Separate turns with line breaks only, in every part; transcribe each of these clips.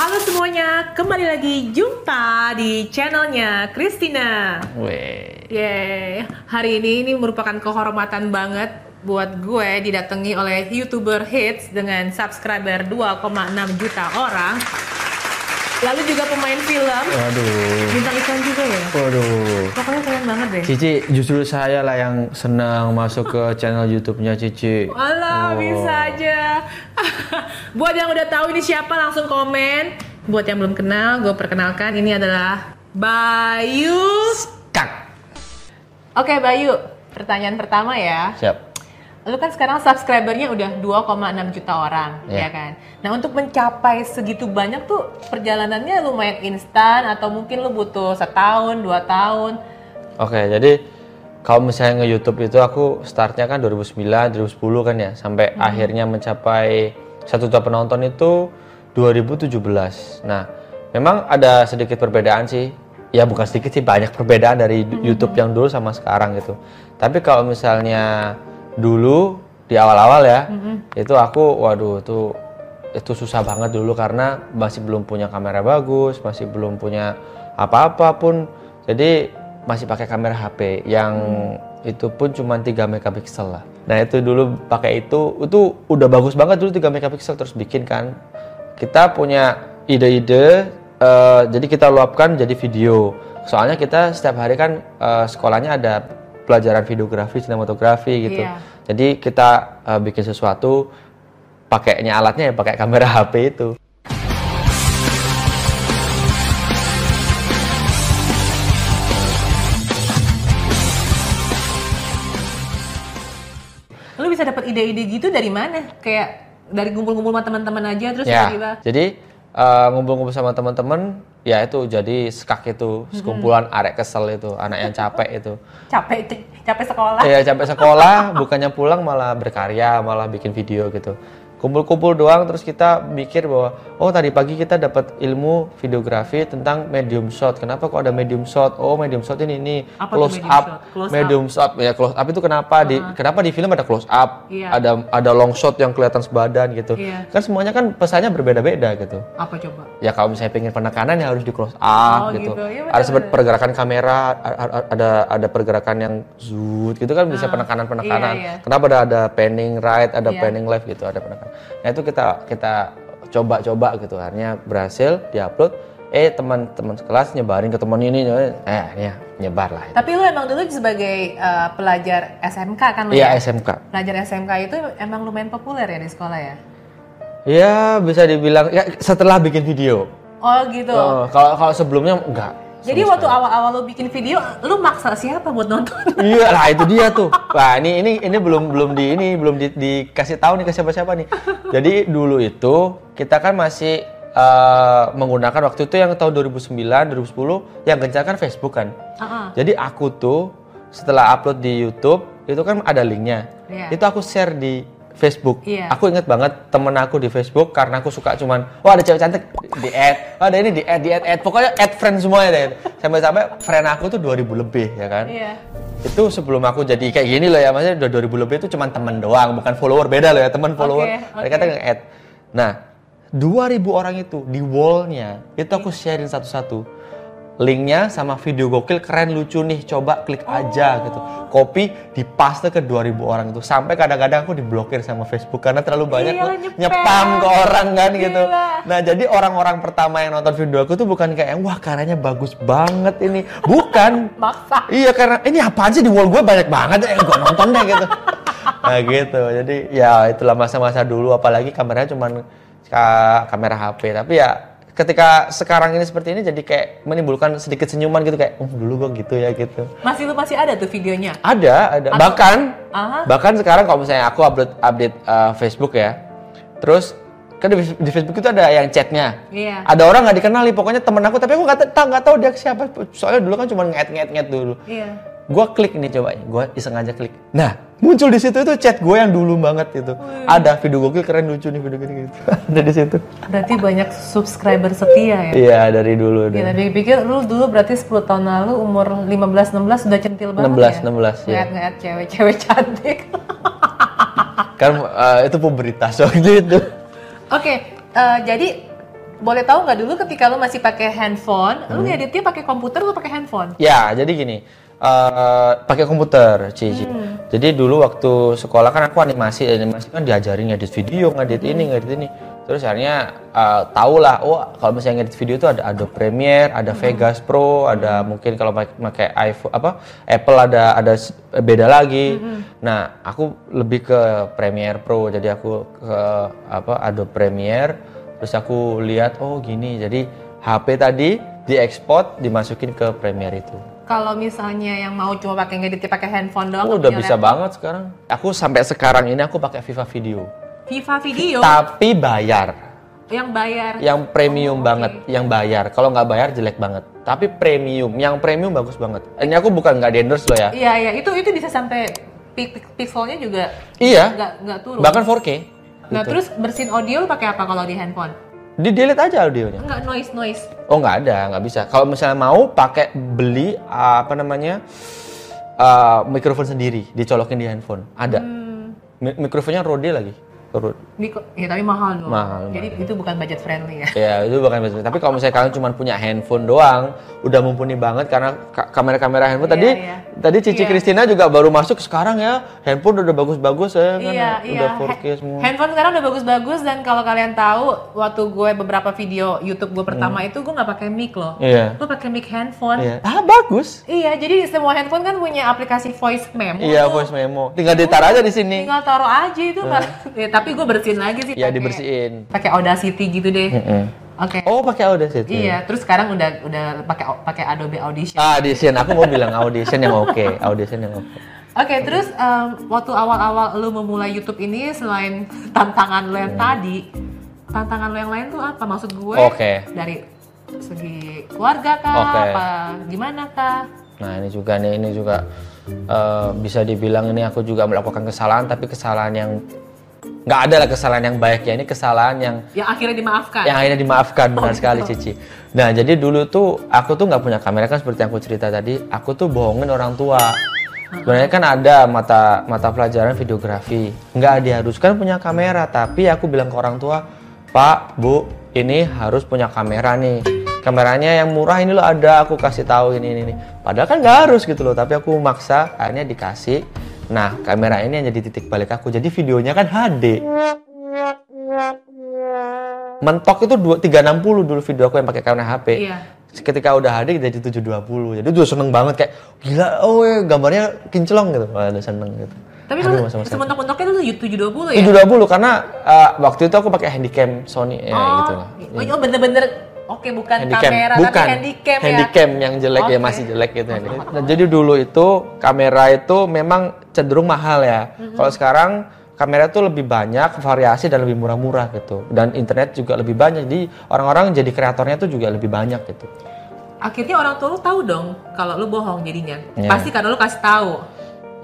Halo semuanya, kembali lagi jumpa di channelnya Christina.
Weh.
Yeay, hari ini ini merupakan kehormatan banget buat gue didatangi oleh youtuber hits dengan subscriber 2,6 juta orang. Lalu juga pemain film,
Waduh.
bintang iklan juga ya.
Waduh.
Pokoknya keren banget deh.
Cici, justru saya lah yang senang masuk ke channel YouTube-nya Cici.
Alah,
Oh.
bisa aja. Buat yang udah tahu ini siapa langsung komen. Buat yang belum kenal, gue perkenalkan ini adalah Bayu.
Kak.
Oke Bayu, pertanyaan pertama ya.
Siap.
Lu kan sekarang subscribernya udah 2,6 juta orang, ya
Iya.
kan? Nah untuk mencapai segitu banyak tuh perjalanannya lumayan instan atau mungkin lu butuh setahun, dua tahun.
Oke, jadi kalau misalnya nge-YouTube itu aku startnya kan 2009, 2010 kan ya, sampai akhirnya mencapai satu juta penonton itu 2017. Nah, memang ada sedikit perbedaan sih. Ya bukan sedikit sih, banyak perbedaan dari YouTube yang dulu sama sekarang gitu. Tapi kalau misalnya dulu di awal-awal ya, itu aku, waduh, itu itu susah banget dulu karena masih belum punya kamera bagus, masih belum punya apa-apa pun. Jadi masih pakai kamera HP yang itu pun cuma 3 megapiksel lah. Nah, itu dulu pakai itu itu udah bagus banget dulu 3 megapiksel terus bikin kan. Kita punya ide-ide eh, jadi kita luapkan jadi video. Soalnya kita setiap hari kan eh, sekolahnya ada pelajaran videografi, sinematografi gitu.
Iya.
Jadi kita eh, bikin sesuatu pakainya alatnya ya pakai kamera HP itu.
Lu bisa dapat ide-ide gitu dari mana? Kayak dari ngumpul-ngumpul sama teman-teman aja terus
ya.
tiba-tiba
Jadi eh, ngumpul-ngumpul sama teman-teman ya itu jadi skak itu, sekumpulan arek kesel itu, anak yang capek itu.
capek capek sekolah.
Iya capek sekolah, bukannya pulang malah berkarya, malah bikin video gitu. Kumpul-kumpul doang terus kita mikir bahwa oh tadi pagi kita dapat ilmu videografi tentang medium shot. Kenapa kok ada medium shot? Oh medium shot ini ini
Apa
close
medium
up.
shot? Close
medium shot ya close up itu kenapa di kenapa di film ada close up?
Iya.
Ada ada long shot yang kelihatan sebadan gitu.
Iya.
Kan semuanya kan pesannya berbeda-beda gitu.
Apa coba?
Ya kalau misalnya pengen penekanan ya harus di close up
Oh,
gitu.
gitu. Iya,
ada pergerakan kamera, ada ada pergerakan yang zoom gitu kan bisa penekanan-penekanan.
iya, iya.
Kenapa ada ada panning right, ada
Iya.
panning left gitu, ada penekanan. Nah, itu kita kita coba-coba gitu. Akhirnya berhasil diupload. Eh teman-teman sekelas nyebarin ke teman ini, eh ya nyebar lah. itu.
Tapi lu emang dulu sebagai eh, pelajar SMK kan lu
Iya
ya?
SMK.
Pelajar SMK itu emang lumayan populer ya di sekolah ya?
Ya bisa dibilang ya setelah bikin video.
Oh gitu.
Oh, Kalau kalau sebelumnya enggak.
Jadi waktu awal-awal lu bikin video, lu maksa siapa buat nonton?
Iya lah itu dia tuh. Wah ini ini ini belum belum di ini belum di, dikasih tahu nih ke siapa-siapa nih. Jadi dulu itu kita kan masih eh, menggunakan waktu itu yang tahun 2009 2010 yang gencar kan Facebook kan.
Heeh.
Jadi aku tuh setelah upload di YouTube itu kan ada linknya.
Iya.
Itu aku share di Facebook.
Iya.
Aku inget banget temen aku di Facebook karena aku suka cuman wah ada cewek cantik di add, wah ada ini di add, di add, add. Pokoknya add friend semuanya deh. Sampai-sampai friend aku tuh 2000 lebih ya kan
Iya.
itu sebelum aku jadi kayak gini loh ya maksudnya udah 2000 lebih itu cuma temen doang bukan follower beda loh ya teman follower
Oke,
mereka
oke.
tuh nge-add nah 2000 orang itu di wallnya itu aku sharein satu-satu linknya sama video gokil keren lucu nih coba klik aja gitu copy dipaste ke 2000 orang itu sampai kadang-kadang aku diblokir sama Facebook karena terlalu banyak tuh
nyepam.
nyepam ke orang kan gitu
Gila.
nah jadi orang-orang pertama yang nonton video aku tuh bukan kayak wah karyanya bagus banget ini bukan
Maksa.
Iya karena ini apaan sih di wall gue banyak banget ya gue nonton deh gitu. Nah gitu. Jadi ya itulah masa-masa dulu apalagi kameranya cuman ka- kamera HP tapi ya ketika sekarang ini seperti ini jadi kayak menimbulkan sedikit senyuman gitu kayak oh dulu gue gitu ya gitu.
Masih lu masih ada tuh videonya?
Ada, ada. Bahkan
Aha.
bahkan sekarang kalau misalnya aku upload update uh, Facebook ya. Terus kan di, di Facebook itu ada yang chatnya.
Iya.
Ada orang nggak dikenali, pokoknya temen aku tapi aku nggak tahu nggak tahu dia siapa. Soalnya dulu kan cuma nget-nget-nget dulu.
Iya.
Gua klik nih coba, gua iseng aja klik. Nah, muncul di situ itu chat gue yang dulu banget itu. Ada video gokil keren lucu nih video gini gitu. ada di situ.
Berarti banyak subscriber setia ya?
Iya, dari dulu.
Gila,
dari
pikir lu dulu berarti 10 tahun lalu umur 15-16 sudah centil banget
16,
ya?
16, ya.
Ngeliat-ngeliat cewek-cewek cantik.
Kan eh, itu pemberitas waktu itu.
Oke, eh, jadi boleh tahu nggak dulu ketika lu masih pakai handphone, lu ngeditnya pakai komputer atau pakai handphone?
Ya, jadi gini, eh, pakai komputer, Cici. Jadi dulu waktu sekolah kan aku animasi, animasi kan diajarin ngedit video, ngedit ini, ngedit ini. Terus akhirnya eh, tahu lah, oh kalau misalnya ngedit video itu ada Adobe Premiere, ada Vegas Pro, ada mungkin kalau pakai iPhone apa Apple ada ada beda lagi. Nah, aku lebih ke Premiere Pro, jadi aku ke apa Adobe Premiere, terus aku lihat oh gini, jadi HP tadi diekspor dimasukin ke Premiere itu.
Kalau misalnya yang mau cuma pakai ngeditnya pakai handphone doang,
Oh, udah bisa
laptop.
banget sekarang. Aku sampai sekarang ini aku pakai Viva Video.
Viva Video
Tapi bayar.
yang bayar.
Yang premium banget, yang bayar. Kalau nggak bayar jelek banget. Tapi premium, yang premium bagus banget. Ini aku bukan nggak endorse loh ya.
Iya iya itu itu bisa sampai pi- pi- pixelnya juga
Iya.
nggak nggak turun.
Bahkan 4K.
Nah terus bersihin audio pakai apa kalau di handphone?
Di delete aja audionya.
Enggak noise noise.
Oh nggak ada, nggak bisa. Kalau misalnya mau pakai beli apa namanya uh, mikrofon sendiri, dicolokin di handphone. Ada.
Hmm,
Mi- mikrofonnya Rode lagi.
Miko, ya tapi mahal loh.
Mahal,
Jadi itu bukan budget friendly ya.
Ya itu bukan business. Tapi kalau misalnya kalian cuma punya handphone doang, udah mumpuni banget karena ka- kamera-kamera handphone
Iya,
tadi
iya.
tadi Cici
Iya.
Kristina juga baru masuk sekarang ya handphone udah bagus-bagus ya kan
Iya,
udah
iya.
4K
Ha-
semua.
Handphone sekarang udah bagus-bagus dan kalau kalian tahu waktu gue beberapa video YouTube gue pertama itu gue nggak pakai mic loh.
Hmm. Iya.
Gue pakai mic handphone.
Iya. Ah bagus.
Iya, jadi semua handphone kan punya aplikasi voice memo.
Iya
tuh.
voice memo. Tinggal ditaruh aja di sini.
Tinggal taruh aja itu ya, tapi gue bersihin lagi sih.
Iya
pakai-
dibersihin.
Pakai Audacity gitu deh.
Mm-mm.
Oke.
Oh pakai Audacity.
Iya, terus sekarang udah udah pakai pakai Adobe Audition.
Audition. Aku mau bilang audition yang oke. Audition yang oke.
Oke, terus em, waktu awal-awal lu memulai YouTube ini selain tantangan lo yang tadi, tantangan lo yang lain tuh apa? Maksud gue
Oke.
dari segi keluarga kah?
Oke.
Apa gimana kah?
Nah ini juga nih ini juga eh, bisa dibilang ini aku juga melakukan kesalahan tapi kesalahan yang nggak ada lah kesalahan yang baik ya ini kesalahan yang
Yang akhirnya dimaafkan.
yang akhirnya dimaafkan benar sekali Cici. Nah jadi dulu tuh aku tuh nggak punya kamera kan seperti yang aku cerita tadi. Aku tuh bohongin orang tua. Sebenarnya kan ada mata mata pelajaran videografi. Nggak diharuskan punya kamera, tapi aku bilang ke orang tua, Pak, Bu, ini harus punya kamera nih. Kameranya yang murah ini loh ada, aku kasih tahu ini ini. ini. Padahal kan nggak harus gitu loh, tapi aku maksa, akhirnya dikasih. Nah, kamera ini yang jadi titik balik aku. Jadi videonya kan HD mentok itu dua- 360 dulu video aku yang pakai kamera HP.
Iya.
Ketika udah HD jadi 720. Jadi udah seneng banget kayak gila oh ya, gambarnya kinclong gitu. Wah, udah seneng gitu.
Tapi
Aduh,
kalau
masa-masa.
sementok-mentoknya tuh 720 ya?
720 karena uh, waktu itu aku pakai handycam Sony ya
oh,
gitu lah.
oh, oh, bener-bener oke bukan
Handycam,
kamera
bukan
tapi handycam ya.
Handycam yang jelek ya
Oke.
masih jelek gitu. Nah, jadi dulu itu kamera itu memang cenderung mahal ya.
Mm-hmm.
Kalau sekarang kamera tuh lebih banyak variasi dan lebih murah-murah gitu. Dan internet juga lebih banyak. Jadi orang-orang jadi kreatornya tuh juga lebih banyak gitu.
Akhirnya orang tua lu tahu dong kalau lu bohong jadinya.
Iya.
Pasti karena lu kasih tahu.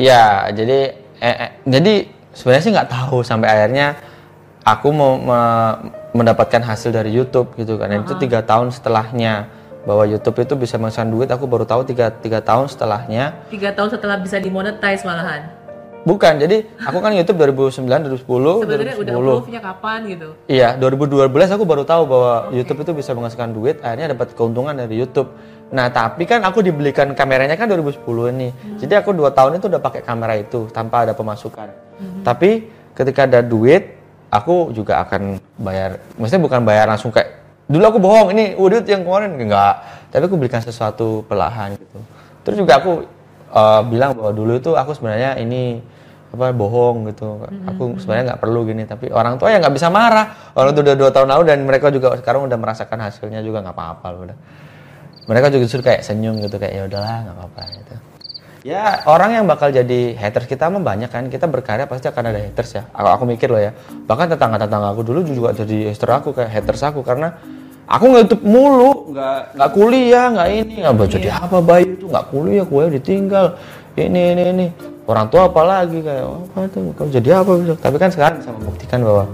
Ya, jadi eh, eh, jadi sebenarnya sih nggak tahu sampai akhirnya aku mau me- mendapatkan hasil dari YouTube gitu kan. Dan Itu tiga tahun setelahnya bahwa YouTube itu bisa menghasilkan duit. Aku baru tahu tiga tiga tahun setelahnya.
Tiga tahun setelah bisa dimonetize malahan.
Bukan, jadi aku kan YouTube 2009, 2010,
Sebenarnya udah
2010.
approve-nya kapan gitu.
Iya, 2012 aku baru tahu bahwa YouTube itu bisa menghasilkan duit, akhirnya dapat keuntungan dari YouTube. Nah, tapi kan aku dibelikan kameranya kan 2010 nih. Jadi aku dua tahun itu udah pakai kamera itu tanpa ada pemasukan. Tapi ketika ada duit, aku juga akan bayar. Maksudnya bukan bayar langsung kayak dulu aku bohong ini duit yang kemarin. Enggak. Tapi aku belikan sesuatu perlahan gitu. Terus juga aku eh, bilang bahwa dulu itu aku sebenarnya ini apa bohong gitu. Aku sebenarnya nggak perlu gini tapi orang tua ya nggak bisa marah. Orang tua udah dua tahun lalu dan mereka juga sekarang udah merasakan hasilnya juga nggak apa-apa loh udah. Mereka juga justru kayak senyum gitu kayak ya udahlah nggak apa-apa gitu ya orang yang bakal jadi haters kita mah banyak kan. Kita berkarya pasti akan ada haters ya. Aku, aku mikir loh ya. Bahkan tetangga-tetangga aku dulu juga jadi hater aku kayak haters aku. Karena aku nggak YouTube mulu. Nggak nggak kuliah nggak ini nggak baca jadi apa bayi itu nggak kuliah kuliah ditinggal. Ini ini ini. Orang tua apalagi kayak "Oh, apa itu? Kamu jadi apa? Tapi kan sekarang bisa membuktikan bahwa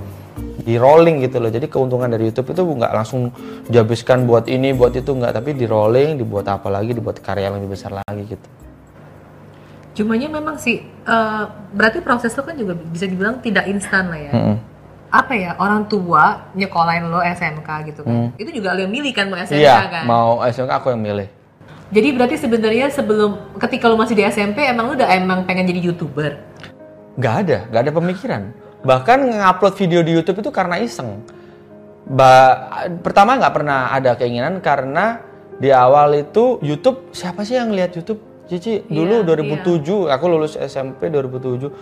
di rolling gitu loh. Jadi keuntungan dari YouTube itu nggak langsung dihabiskan buat ini buat itu nggak. Tapi di rolling dibuat apa lagi dibuat karya yang lebih besar lagi gitu
Cumanya memang sih, eh, berarti proses itu kan juga bisa dibilang tidak instan lah ya.
Mm-mm.
apa ya orang tua nyekolahin lo SMK gitu kan itu juga lo yang milih kan mau SMK
Hmm. Iya,
kan
mau SMK aku yang milih.
jadi berarti sebenarnya sebelum ketika lo masih di SMP emang lo udah emang pengen jadi youtuber
Nggak ada, nggak ada pemikiran. Bahkan ngupload video di YouTube itu karena iseng. Ba pertama nggak pernah ada keinginan karena di awal itu YouTube siapa sih yang lihat YouTube? Cici dulu
Iya,
2007 aku lulus SMP 2007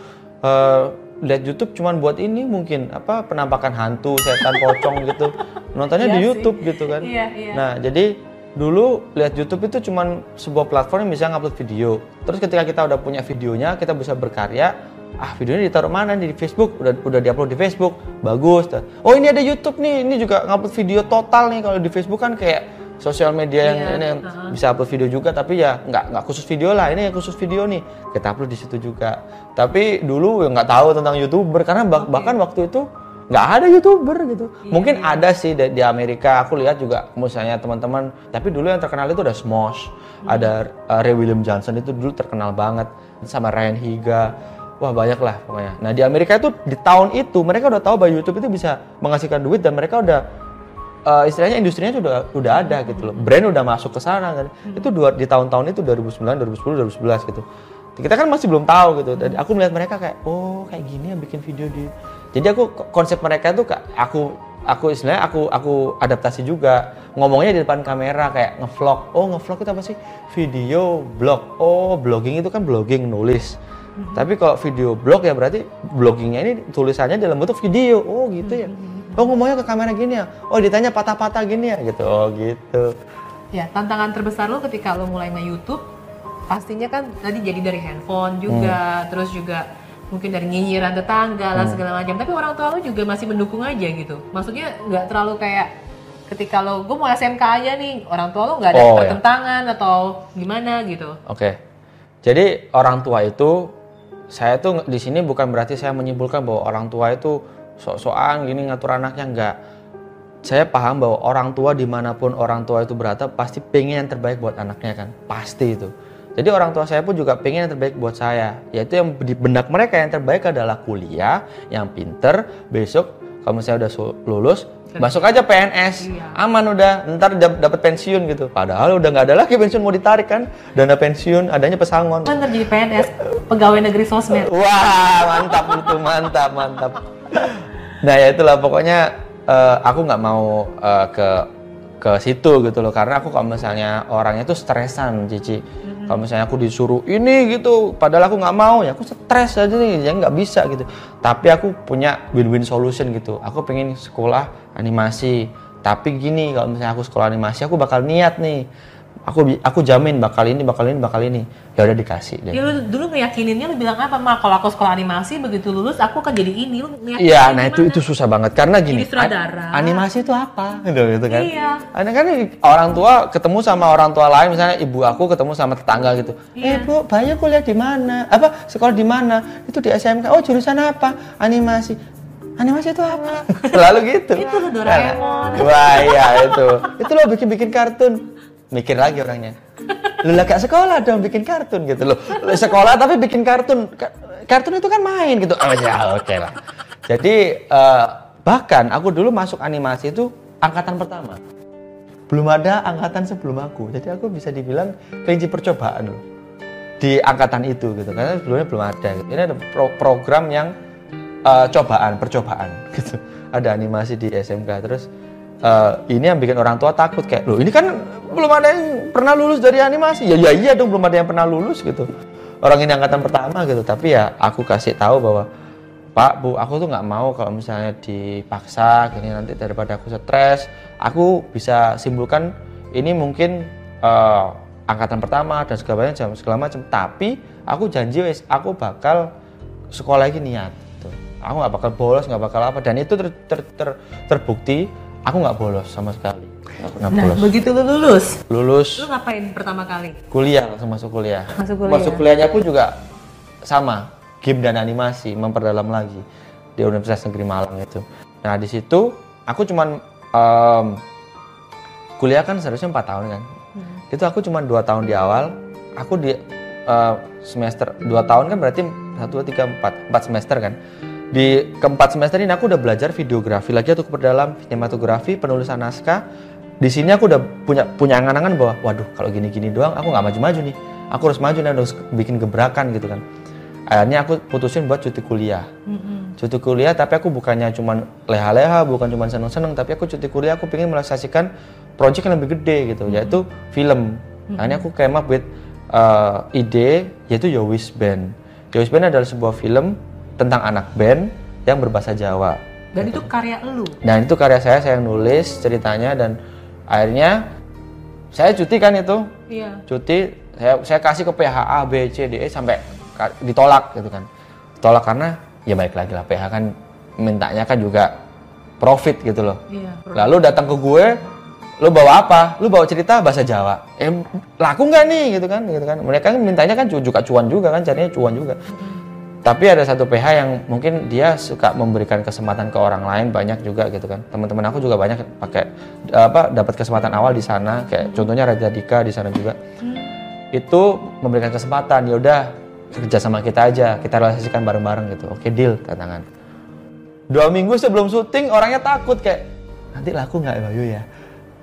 eh, lihat YouTube cuman buat ini mungkin apa penampakan hantu, setan, pocong gitu. Nontonnya
Iya
di
sih.
YouTube gitu kan.
Iya, iya.
Nah, jadi dulu lihat YouTube itu cuman sebuah platform yang bisa ngupload video. Terus ketika kita udah punya videonya, kita bisa berkarya. Ah, videonya ditaruh mana di Facebook? Udah udah diupload di Facebook. Bagus. Oh, ini ada YouTube nih. Ini juga ngupload video total nih. Kalau di Facebook kan kayak sosial media yang
Iya,
ini yang bisa upload video juga tapi ya nggak nggak khusus video lah ini yang khusus video nih. Kita upload di situ juga. Tapi dulu ya nggak tahu tentang youtuber karena bah- bahkan waktu itu nggak ada youtuber gitu. Mungkin ada sih di, di Amerika aku lihat juga misalnya teman-teman tapi dulu yang terkenal itu ada Smosh ada uh, Ray William Johnson itu dulu terkenal banget sama Ryan Higa. Wah banyak lah pokoknya. Nah di Amerika itu di tahun itu mereka udah tahu bahwa YouTube itu bisa menghasilkan duit dan mereka udah eh, istilahnya industrinya sudah udah ada gitu loh. Brand udah masuk ke sana kan. Itu dua di tahun-tahun itu 2009, 2010, 2011 gitu. Kita kan masih belum tahu gitu. Dan aku melihat mereka kayak oh kayak gini ya bikin video di. Jadi aku konsep mereka tuh aku aku istilahnya aku aku adaptasi juga ngomongnya di depan kamera kayak ngevlog. Oh ngevlog itu apa sih? Video blog. Oh blogging itu kan blogging nulis. Tapi kalau video blog ya berarti bloggingnya ini tulisannya dalam bentuk video. Oh gitu ya. Oh ngomongnya ke kamera gini ya. Oh ditanya patah-patah gini ya gitu. Oh gitu.
Ya, tantangan terbesar lo ketika lo mulai nge-YouTube pastinya kan tadi jadi dari handphone juga,
Hmm.
terus juga mungkin dari nyinyiran tetangga lah segala macam. Tapi orang tua lo juga masih mendukung aja gitu. Maksudnya nggak terlalu kayak ketika lo gue mau SMK aja nih, orang tua lo nggak ada
Oh, ya.
pertentangan atau gimana gitu.
Oke. Jadi orang tua itu saya tuh di sini bukan berarti saya menyimpulkan bahwa orang tua itu sok-sokan gini ngatur anaknya enggak. Saya paham bahwa orang tua di mana pun orang tua itu berada pasti pengen yang terbaik buat anaknya kan, pasti itu. Jadi orang tua saya pun juga pengen yang terbaik buat saya, yaitu yang di benak mereka yang terbaik adalah kuliah, yang pinter, besok kalau misalnya udah lulus, masuk aja PNS,
Iya.
aman udah, ntar dap- dapat pensiun gitu. Padahal udah nggak ada lagi pensiun mau ditarik kan, dana pensiun adanya pesangon.
Kan jadi PNS, pegawai negeri sosmed.
Wah mantap itu mantap mantap. Nah ya itulah pokoknya eh, aku nggak mau eh, ke ke situ gitu loh karena aku kalau misalnya orangnya tuh stresan Cici. Kalau misalnya aku disuruh ini gitu, padahal aku nggak mau ya aku stres aja nih, ya nggak bisa gitu. Tapi aku punya win-win solution gitu. Aku pengen sekolah animasi. Tapi gini, kalau misalnya aku sekolah animasi, aku bakal niat nih. Aku aku jamin bakal ini, bakal ini, bakal ini. Ya udah dikasih deh.
Ya lu dulu meyakininnya lu bilang apa, Ma? Kalau aku sekolah animasi begitu lulus aku akan jadi ini. Lu
Iya, nah itu
gimana?
itu susah banget karena gini. An- animasi itu apa? Gitu, gitu kan.
Iya.
Ada kan orang tua ketemu sama orang tua lain, misalnya ibu aku ketemu sama tetangga gitu.
Iya.
Eh bu, Bayu kuliah di mana? Apa sekolah di mana? Itu di SMK. Oh jurusan apa? Animasi. Animasi itu apa? Selalu gitu.
Itu loh, Doraemon.
Wah iya itu. Itu lo bikin-bikin kartun. Mikir lagi orangnya. Lu lah gak sekolah dong bikin kartun gitu loh. Sekolah tapi bikin kartun. Ka- Kartun itu kan main gitu. Oh ya oke lah. Jadi eh, bahkan aku dulu masuk animasi itu angkatan pertama. Belum ada angkatan sebelum aku. Jadi aku bisa dibilang kelinci percobaan loh. Di angkatan itu gitu. Karena sebelumnya belum ada. Gitu. Ini ada pro- program yang eh, cobaan, percobaan gitu. Ada animasi di SMK terus eh, ini yang bikin orang tua takut kayak loh ini kan belum ada yang pernah lulus dari animasi. Ya ya iya dong belum ada yang pernah lulus gitu. Orang ini angkatan pertama gitu. Tapi ya aku kasih tahu bahwa Pak Bu aku tuh nggak mau kalau misalnya dipaksa gini nanti daripada aku stres aku bisa simpulkan ini mungkin eh, angkatan pertama dan segala macam segala macam. Tapi aku janji wes aku bakal sekolah lagi niat gitu. aku nggak bakal bolos nggak bakal apa. Dan itu ter, ter- ter- terbukti aku nggak bolos sama sekali. Nggak
Nah,
bolos.
begitu lu lulus,
lulus.
Lu ngapain pertama kali?
kuliah langsung masuk kuliah.
Masuk kuliah.
masuk kuliahnya pun juga sama. Game dan animasi memperdalam lagi di Universitas Negeri Malang itu. Nah di situ aku cuman em, kuliah kan seharusnya empat tahun kan? Itu aku cuman dua tahun di awal. Aku di eh, semester dua tahun kan berarti satu dua tiga empat empat semester kan di keempat semester ini aku udah belajar videografi lagi atau perdalam sinematografi penulisan naskah. Di sini aku udah punya punya angan-angan bahwa waduh kalau gini-gini doang aku nggak maju-maju nih. Aku harus maju nih harus bikin gebrakan gitu kan. Akhirnya aku putusin buat cuti kuliah. Cuti kuliah tapi aku bukannya cuman leha-leha bukan cuman seneng-seneng tapi aku cuti kuliah aku pengen merealisasikan project yang lebih gede gitu yaitu film. Akhirnya aku came up with uh, ide yaitu Yowis Band. Yowis Band adalah sebuah film tentang anak band yang berbahasa Jawa.
Dan itu karya lu.
dan itu karya saya saya yang nulis ceritanya dan akhirnya saya cuti kan itu.
Iya.
cuti saya saya kasih ke PH A B C D E sampai ditolak gitu kan. Ditolak karena ya baik lagi lah PH kan mintanya kan juga profit gitu loh.
Iya.
lalu datang ke gue lu bawa apa? Lu bawa cerita bahasa Jawa. Eh laku nggak nih? Gitu kan gitu kan. Mereka kan mintanya kan ju- juga cuan juga kan carinya cuan juga tapi ada satu PH yang mungkin dia suka memberikan kesempatan ke orang lain banyak juga gitu kan. Teman-teman aku juga banyak pakai apa dapat kesempatan awal di sana. Kayak contohnya Raditya Dika di sana juga. Itu memberikan kesempatan ya udah kerja sama kita aja kita realisasikan bareng-bareng gitu. Oke deal tantangan dua minggu sebelum syuting orangnya takut kayak nanti laku nggak ya Bayu ya?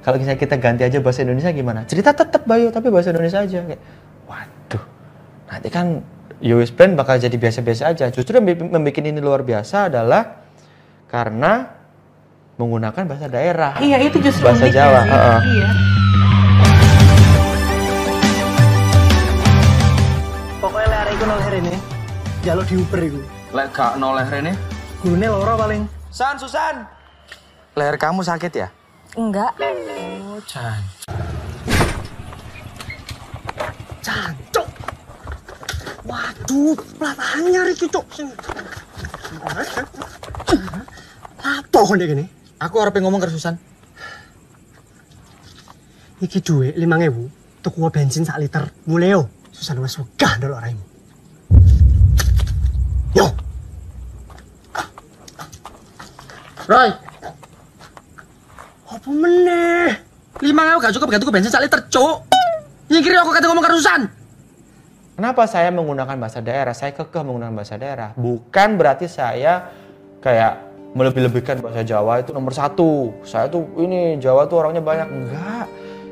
Kalau misalnya kita ganti aja bahasa Indonesia gimana? Cerita tetap Bayu tapi bahasa Indonesia aja kayak waduh nanti kan US Brand bakal jadi biasa-biasa aja justru yang membuat ini luar biasa adalah karena menggunakan bahasa daerah
Iya, itu justru
Bahasa Jawa,
sih.
heeh.
Iya.
Pokoknya leher iku nol leher ini. Jaluk di Uber iku.
Lek gak no leher ini.
Gurune loro paling.
San, Susan. Leher kamu sakit ya?
Enggak.
Oh, Jan.
Jancuk. Waduh, plat anyar iki, Cuk. Sing Apa ndek kene?
Aku harus ngomong ke Susan.
Iki duwe 5000 tuku bensin sak liter. Mulai yo. Susan wis wegah ndelok raimu. Yo.
Roy,
Apa meneh?
lima aku gak cukup gak tuku bensin sak liter, Cuk. Nyingkiri aku kata ngomong ke Susan.
Kenapa saya menggunakan bahasa daerah? Saya kekeh menggunakan bahasa daerah. Bukan berarti saya kayak melebih-lebihkan bahasa Jawa itu nomor satu. Saya tuh ini Jawa tuh orangnya banyak. Enggak.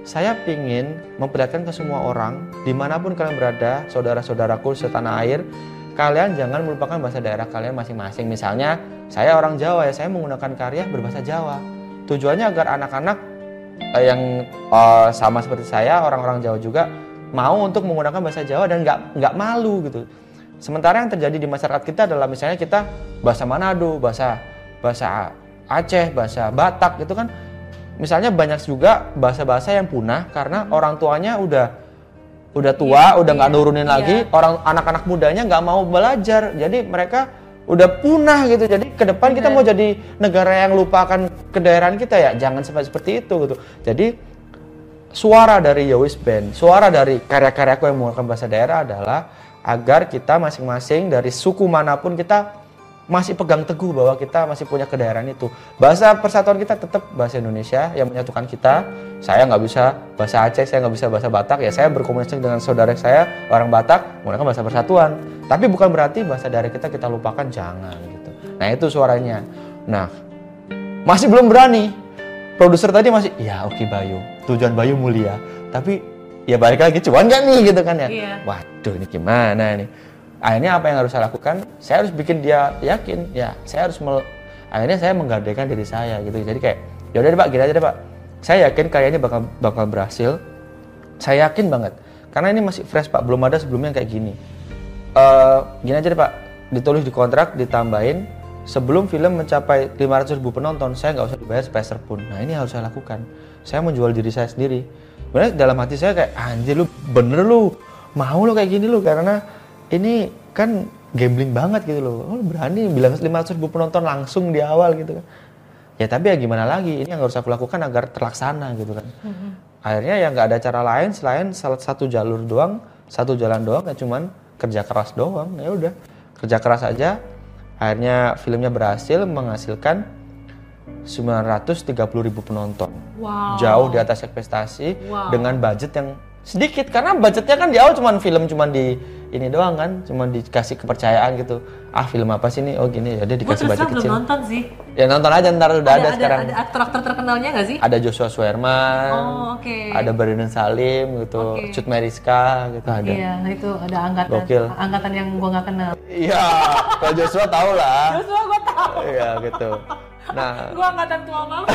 Saya pingin memperlihatkan ke semua orang, di mana pun kalian berada, saudara-saudaraku setanah air, kalian jangan melupakan bahasa daerah kalian masing-masing. Misalnya, saya orang Jawa ya, saya menggunakan karya berbahasa Jawa. Tujuannya agar anak-anak eh, yang eh, sama seperti saya, orang-orang Jawa juga mau untuk menggunakan bahasa Jawa dan nggak nggak malu gitu. Sementara yang terjadi di masyarakat kita adalah misalnya kita bahasa Manado, bahasa bahasa Aceh, bahasa Batak gitu kan. Misalnya banyak juga bahasa-bahasa yang punah karena orang tuanya udah udah tua,
Iya,
udah nggak
iya,
nurunin
iya.
lagi, orang anak-anak mudanya nggak mau belajar. Jadi mereka udah punah gitu. Jadi ke depan kita
Benar.
mau jadi negara yang lupakan kedaerahan kita ya, jangan sampai seperti itu gitu. Jadi suara dari Yowis Band, suara dari karya-karyaku yang menggunakan bahasa daerah adalah agar kita masing-masing dari suku mana pun kita masih pegang teguh bahwa kita masih punya kedaerahan itu. Bahasa persatuan kita tetap bahasa Indonesia yang menyatukan kita. Saya nggak bisa bahasa Aceh, saya nggak bisa bahasa Batak. Ya saya berkomunikasi dengan saudara saya orang Batak menggunakan bahasa persatuan. Tapi bukan berarti bahasa daerah kita kita lupakan, jangan gitu. Nah itu suaranya. Nah masih belum berani. Produser tadi masih, ya oke Bayu, tujuan Bayu mulia. Tapi ya balik lagi, cuan nggak nih gitu kan ya?
Iya.
Waduh ini gimana nih? Akhirnya apa yang harus saya lakukan? Saya harus bikin dia yakin, ya saya harus mel- akhirnya saya menggadaikan diri saya gitu. Jadi kayak, ya udah deh Pak, gini aja deh Pak. Saya yakin karya ini bakal bakal berhasil. Saya yakin banget, karena ini masih fresh Pak, belum ada sebelumnya kayak gini. Eh, gini aja deh Pak, ditulis di kontrak, ditambahin sebelum film mencapai 500 ribu penonton, saya nggak usah dibayar sepeser pun. Nah ini harus saya lakukan. Saya menjual diri saya sendiri. Sebenarnya dalam hati saya kayak anjir lu bener lu mau lu kayak gini lu karena ini kan gambling banget gitu loh. Oh, lu berani bilang 500 ribu penonton langsung di awal gitu kan. Ya tapi ya gimana lagi, ini yang harus aku lakukan agar terlaksana gitu kan. Akhirnya ya nggak ada cara lain selain salah satu jalur doang, satu jalan doang ya cuman kerja keras doang. Ya udah, kerja keras aja. Akhirnya filmnya berhasil menghasilkan 930 ribu penonton.
Wow.
Jauh di atas ekspektasi
Wow.
dengan budget yang sedikit karena budgetnya kan di awal cuman film cuman di ini doang kan, cuman dikasih kepercayaan gitu. Ah film apa sih ini? Oh gini ya dia dikasih budget
terang belum
kecil.
nonton sih.
Ya nonton aja ntar udah ada, sekarang.
Ada aktor-aktor terkenalnya nggak sih?
Ada Joshua Suherman,
Oh, oke.
ada Brandon Salim gitu,
Oke.
Cut Meriska gitu ada.
Iya, itu ada angkatan
Gokil.
angkatan yang gue nggak kenal.
Iya, kalau Joshua tau lah.
Joshua gue tahu.
Iya gitu. Nah,
Gue angkatan tua banget.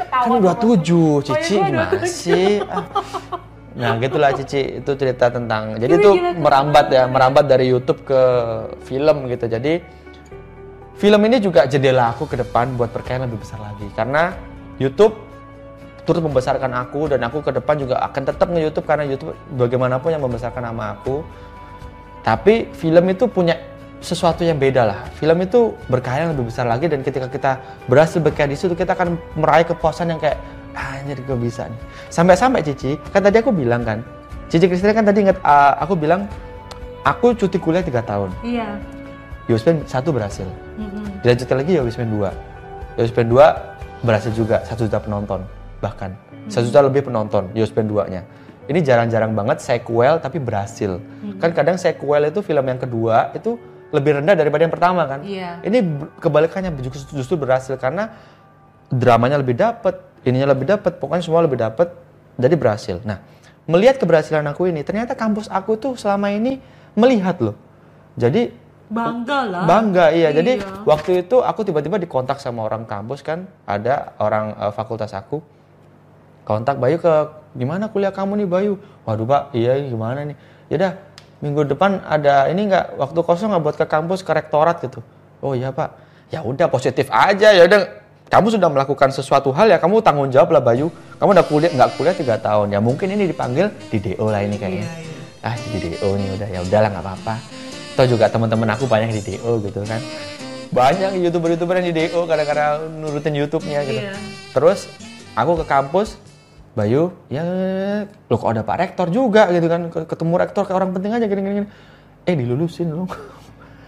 Ketawa.
kan 27, Cici
Oh, iya, gua
gimana
27.
sih? Ah. Nah, gitulah Cici itu cerita tentang. Jadi
Gila,
itu
gila, gila.
merambat ya, merambat dari YouTube ke film gitu. Jadi film ini juga jendela aku ke depan buat perkayaan lebih besar lagi karena YouTube turut membesarkan aku dan aku ke depan juga akan tetap nge YouTube karena YouTube bagaimanapun yang membesarkan nama aku. Tapi film itu punya sesuatu yang beda lah. Film itu berkarya yang lebih besar lagi dan ketika kita berhasil berkarya di situ kita akan meraih kepuasan yang kayak anjir gue bisa nih. Sampai-sampai Cici, kan tadi aku bilang kan, Cici Kristina kan tadi inget ah, aku bilang aku cuti kuliah 3 tahun.
Iya.
Yospen satu berhasil.
Mm-mm.
Dilanjutkan lagi Yospen 2. Yospen 2 berhasil juga satu juta penonton bahkan satu juta lebih penonton Yospen 2 nya. Ini jarang-jarang banget sequel tapi berhasil. Kan kadang sequel itu film yang kedua itu lebih rendah daripada yang pertama kan.
Iya.
Ini kebalikannya justru, justru berhasil karena dramanya lebih dapet, ininya lebih dapet, pokoknya semua lebih dapet, jadi berhasil. Nah, melihat keberhasilan aku ini, ternyata kampus aku tuh selama ini melihat loh. Jadi
Bangga lah.
Bangga iya. Jadi
Iya.
waktu itu aku tiba-tiba dikontak sama orang kampus kan, ada orang eh, fakultas aku. Kontak Bayu ke gimana kuliah kamu nih Bayu? Waduh Pak, iya gimana nih? Yaudah minggu depan ada ini nggak waktu kosong nggak buat ke kampus ke rektorat gitu. Oh iya Pak. Ya udah positif aja ya udah kamu sudah melakukan sesuatu hal ya kamu tanggung jawab lah Bayu. Kamu udah kuliah nggak kuliah tiga tahun ya mungkin ini dipanggil di DO lah ini kayaknya.
Iya, iya.
Ah di DO nih udah ya udahlah nggak apa-apa. Toh juga teman-teman aku banyak di DO gitu kan. Banyak youtuber-youtuber yang di DO kadang-kadang nurutin YouTube-nya gitu.
Iya.
Terus aku ke kampus, Bayu, ya lo kok ada Pak Rektor juga gitu kan, ketemu Rektor kayak orang penting aja gini-gini. Eh dilulusin lo,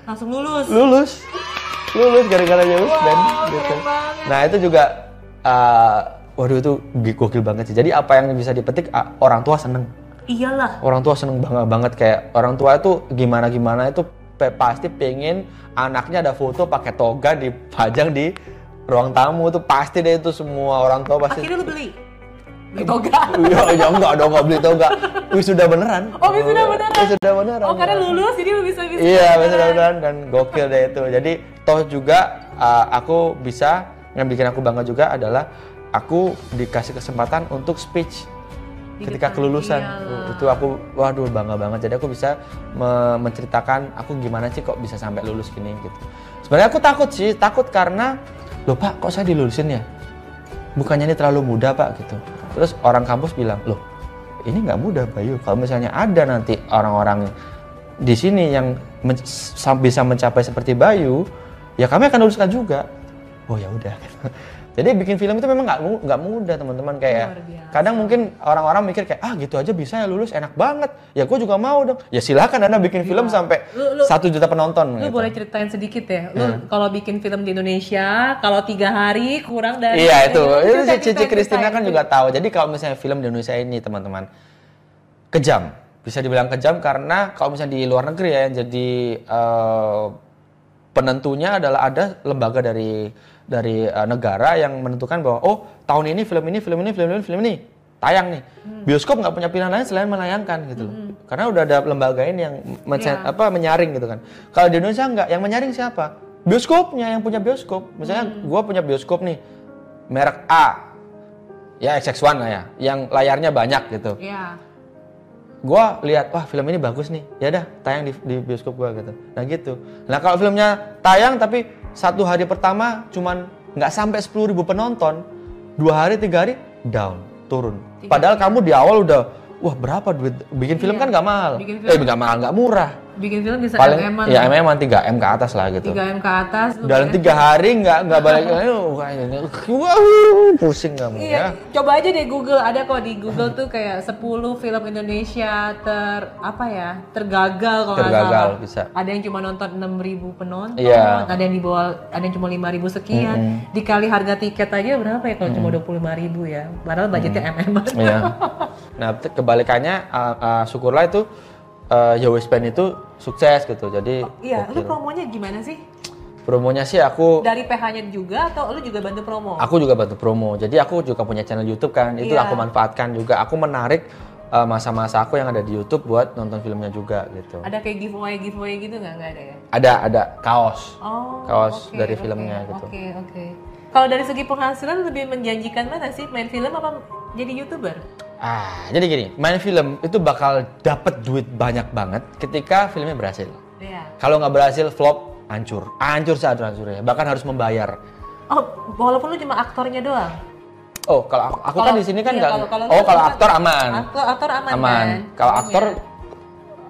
Langsung lulus.
lulus, lulus gara-gara jauh dan gitu. Nah itu juga, uh, waduh itu gokil banget sih. Jadi apa yang bisa dipetik uh, orang tua seneng
Iyalah.
orang tua seneng banget banget kayak orang tua itu gimana gimana itu pe- pasti pengen anaknya ada foto pakai toga dipajang di ruang tamu itu pasti deh itu semua orang tua pasti
Akhirnya lu beli. Beli toga.
Iya, ya enggak dong, enggak beli toga. Wisuda beneran.
Oh, wisuda beneran?
Wisuda beneran.
Oh, karena lulus jadi lu bisa bisa.
Iya, wisuda beneran dan gokil deh itu. Jadi toh juga uh, aku bisa yang bikin aku bangga juga adalah aku dikasih kesempatan untuk speech
Di
ketika kelulusan
iyalah.
itu aku waduh bangga banget jadi aku bisa me- menceritakan aku gimana sih kok bisa sampai lulus gini gitu sebenarnya aku takut sih takut karena loh pak kok saya dilulusin ya bukannya ini terlalu mudah pak gitu. Terus orang kampus bilang loh ini nggak mudah Bayu. Kalau misalnya ada nanti orang-orang di sini yang men- bisa mencapai seperti Bayu ya kami akan luluskan juga. Oh ya udah jadi bikin film itu memang nggak nggak mudah teman-teman. Kayak kadang mungkin orang-orang mikir kayak ah gitu aja bisa ya lulus enak banget. Ya gue juga mau dong. Ya silakan anda bikin film sampai
Lu- lu-
satu juta penonton
Lu
gitu.
boleh ceritain sedikit ya. Lu kalau bikin film di Indonesia, kalau tiga hari kurang dari
Iya itu, itu
Ceritain,
Cici Kristina kan juga tahu. Jadi kalau misalnya film di Indonesia ini teman-teman kejam, bisa dibilang kejam karena kalau misalnya di luar negeri ya yang jadi eh, penentunya adalah ada lembaga dari dari eh, negara yang menentukan bahwa oh tahun ini film ini film ini film ini film ini tayang nih. Bioskop nggak punya pilihan lain selain menayangkan gitu loh. Karena udah ada lembaga ini yang
Iya.
apa menyaring gitu kan. Kalau di Indonesia nggak, yang menyaring siapa? Bioskopnya yang punya bioskop. Misalnya gua punya bioskop nih merek A. Ya XX1 lah ya, yang layarnya banyak gitu
Iya.
gua lihat wah film ini bagus nih ya dah tayang di, di bioskop gua gitu nah gitu nah kalau filmnya tayang tapi satu hari pertama cuman nggak sampai 10.000 ribu penonton. Dua hari tiga hari down turun. Padahal kamu di awal udah wah berapa duit? Bikin film
Iya.
kan nggak mahal.
Bikin
eh
film.
nggak mahal nggak murah
bikin film bisa
paling
MM-an.
ya MM 3 M ke atas lah gitu
3 M ke atas.
dalam tiga hari nggak nggak balik wah pusing kamu
Iya,
ya
coba aja deh Google ada kok di Google tuh kayak 10 film Indonesia ter apa ya tergagal kalau
Tergagal,
salah.
bisa.
Ada yang cuma nonton 6.000 penonton,
Iya.
ada yang di bawah, ada yang cuma 5.000 sekian. Dikali harga tiket aja berapa ya kalau cuma 25.000 ya? Padahal budgetnya MM.
Iya. Nah, kebalikannya uh, uh, syukurlah itu uh, Yowes Band itu sukses gitu. Jadi
Iya, lu promonya gimana sih?
promonya sih aku
Dari PH-nya juga atau lu juga bantu promo?
aku juga bantu promo. Jadi aku juga punya channel YouTube kan. Itu
Iya.
aku manfaatkan juga. Aku menarik uh, masa-masa aku yang ada di YouTube buat nonton filmnya juga gitu.
Ada kayak giveaway giveaway gitu nggak? Nggak ada ya?
Ada ada kaos.
Oh,
Kaos
oke,
dari filmnya gitu.
Oke, oke. Kalau dari segi penghasilan lebih menjanjikan mana sih main film apa jadi youtuber?
Ah, jadi gini, main film itu bakal dapat duit banyak banget ketika filmnya berhasil.
Iya.
Kalau nggak berhasil flop, hancur, hancur sehancur hancurnya. Bahkan harus membayar.
Oh, walaupun lu cuma aktornya doang.
Oh, kalau aku, aku kan
Kalau-
di sini kan
iya,
nggak.
kalau- kalau
oh, kalau
kan-
aktor aman.
Aktor, aktor aman,
Aman.
kan?
Kalau
Oh,
aktor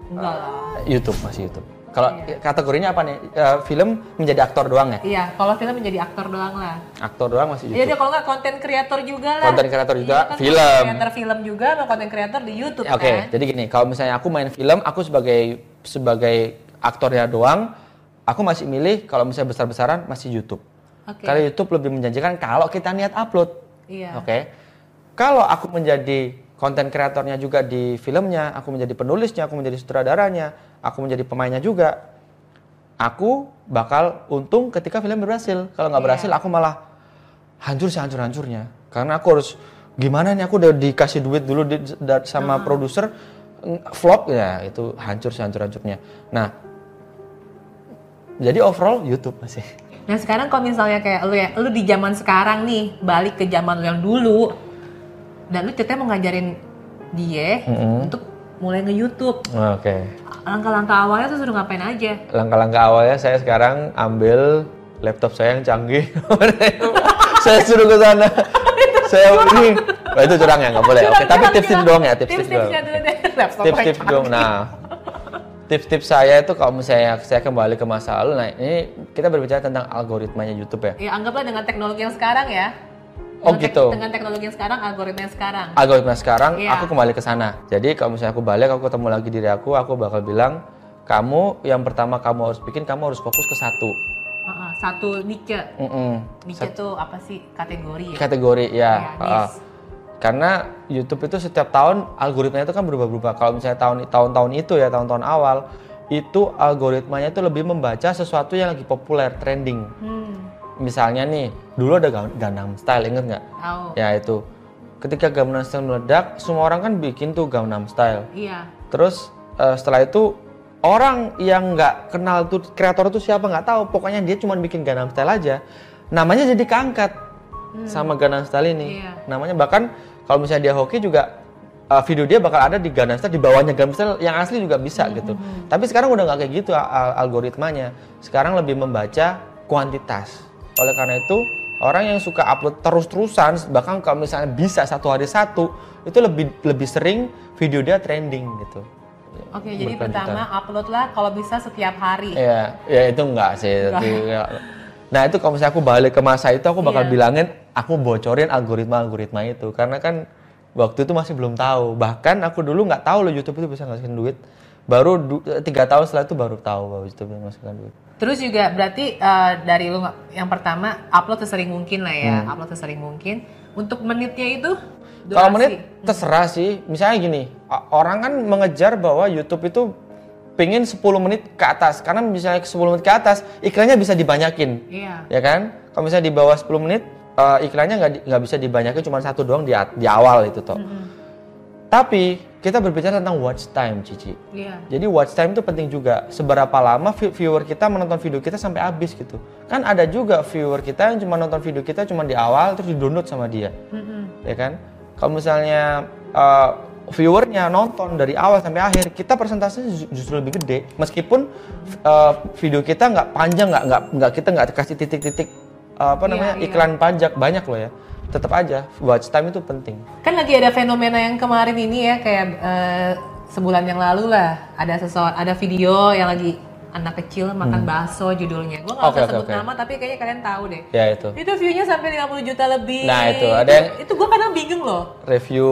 enggak lah.
YouTube masih YouTube. Kalau
Iya.
kategorinya apa nih? Eh, film menjadi aktor doang ya?
Iya, kalau film menjadi aktor doang lah.
Aktor doang masih
Iya
YouTube.
dia kalau nggak konten kreator juga lah.
Content creator juga,
Iya, kan
film.
Kreator film juga sama konten kreator di YouTube
Oke,
kan.
jadi gini, kalau misalnya aku main film, aku sebagai sebagai aktornya doang, aku masih milih kalau misalnya besar-besaran masih YouTube.
Oke.
Karena YouTube lebih menjanjikan kalau kita niat upload.
Iya.
Oke. Kalau aku menjadi konten kreatornya juga di filmnya, aku menjadi penulisnya, aku menjadi sutradaranya, aku menjadi pemainnya juga, aku bakal untung ketika film berhasil. Kalau nggak
Iya.
berhasil, aku malah hancur sehancur-hancurnya. Karena aku harus gimana nih? Aku udah dikasih duit dulu di- da- sama produser ng- flop ya itu hancur sehancur-hancurnya. Nah, jadi overall YouTube masih.
Nah sekarang kalau misalnya kayak lu ya, lu di zaman sekarang nih balik ke zaman lu yang dulu, dan lu ceritanya mau ngajarin dia untuk mulai nge YouTube.
Oke.
Langkah-langkah awalnya tuh suruh ngapain aja?
Langkah-langkah awalnya saya sekarang ambil laptop saya yang canggih. saya suruh ke sana. saya ini, Wah, itu curang ya nggak boleh. Oke, tapi tips-tips doang ya, tips-tips doang. Tips-tips dong. Nah, tips-tips saya itu kalau misalnya saya kembali ke masa lalu, nah ini kita berbicara tentang algoritmanya YouTube ya.
Ya anggaplah dengan teknologi yang sekarang ya.
Oh,
Dengan
gitu.
Dengan teknologi yang sekarang, algoritma yang sekarang.
Algoritma sekarang,
Iya.
aku kembali ke sana. Jadi kalau misalnya aku balik, aku ketemu lagi diri aku, aku bakal bilang, kamu yang pertama kamu harus bikin, kamu harus fokus ke satu.
Heeh, satu niche.
Mm-mm.
Niche tuh apa sih? Kategori ya?
kategori ya.
Iya,
heeh.
niche.
karena YouTube itu setiap tahun algoritmanya itu kan berubah-ubah. Kalau misalnya tahun tahun-tahun itu ya tahun-tahun awal itu algoritmanya itu lebih membaca sesuatu yang lagi populer, trending.
Hmm,
Misalnya nih, dulu ada Gan- Gangnam Style, inget nggak?
tahu.
Ya itu. Ketika Gangnam Style meledak, semua orang kan bikin tuh Gangnam Style.
Iya.
Terus eh, setelah itu orang yang nggak kenal tuh kreator itu siapa nggak tahu. Pokoknya dia cuma bikin Gangnam Style aja. Namanya jadi keangkat sama Gangnam Style ini.
Iya.
Namanya bahkan kalau misalnya dia hoki juga eh, video dia bakal ada di Gangnam Style di bawahnya Gangnam Style yang asli juga bisa gitu. Tapi sekarang udah nggak kayak gitu al- algoritmanya. Sekarang lebih membaca kuantitas. Oleh karena itu orang yang suka upload terus-terusan bahkan kalau misalnya bisa satu hari satu itu lebih lebih sering video dia trending gitu.
Oke, jadi
Berkelanjutan.
pertama upload lah kalau bisa setiap hari.
Iya, ya itu enggak sih. itu ya. Nah itu kalau misalnya aku balik ke masa itu aku bakal
Iya.
bilangin aku bocorin algoritma-algoritma itu karena kan waktu itu masih belum tahu. Bahkan aku dulu nggak tahu loh YouTube itu bisa ngasihin duit. Baru du- tiga tahun setelah itu baru tahu bahwa YouTube bisa ngasihin duit.
Terus juga berarti eh, dari lu yang pertama upload sesering mungkin lah ya,
Hmm.
upload sesering mungkin. Untuk menitnya itu
Kalau menit terserah sih. Misalnya gini, orang kan mengejar bahwa YouTube itu pingin 10 menit ke atas karena misalnya 10 menit ke atas iklannya bisa dibanyakin.
Iya.
ya kan? Kalau misalnya di bawah 10 menit eh, iklannya nggak nggak bisa dibanyakin cuma satu doang di, di awal itu toh. Tapi kita berbicara tentang watch time, Cici.
Iya.
Jadi watch time itu penting juga. Seberapa lama vi- viewer kita menonton video kita sampai habis gitu. Kan ada juga viewer kita yang cuma nonton video kita cuma di awal terus di download sama dia, ya kan? Kalau misalnya eh, viewernya nonton dari awal sampai akhir, kita persentasenya ju- justru lebih gede. Meskipun eh, video kita nggak panjang, nggak nggak nggak kita nggak kasih titik-titik eh, apa
Iya,
namanya
iya.
iklan pajak banyak loh ya. Tetap aja watch time itu penting.
Kan lagi ada fenomena yang kemarin ini ya kayak eh, sebulan yang lalu lah ada sesuatu ada video yang lagi anak kecil makan bakso judulnya. Gue nggak
Hmm. Oke,
usah
oke,
sebut
oke.
nama tapi kayaknya kalian tahu deh.
Ya itu.
Itu view-nya sampai 50 juta lebih.
Nah, itu, ada yang-
Itu gue kadang bingung loh.
Review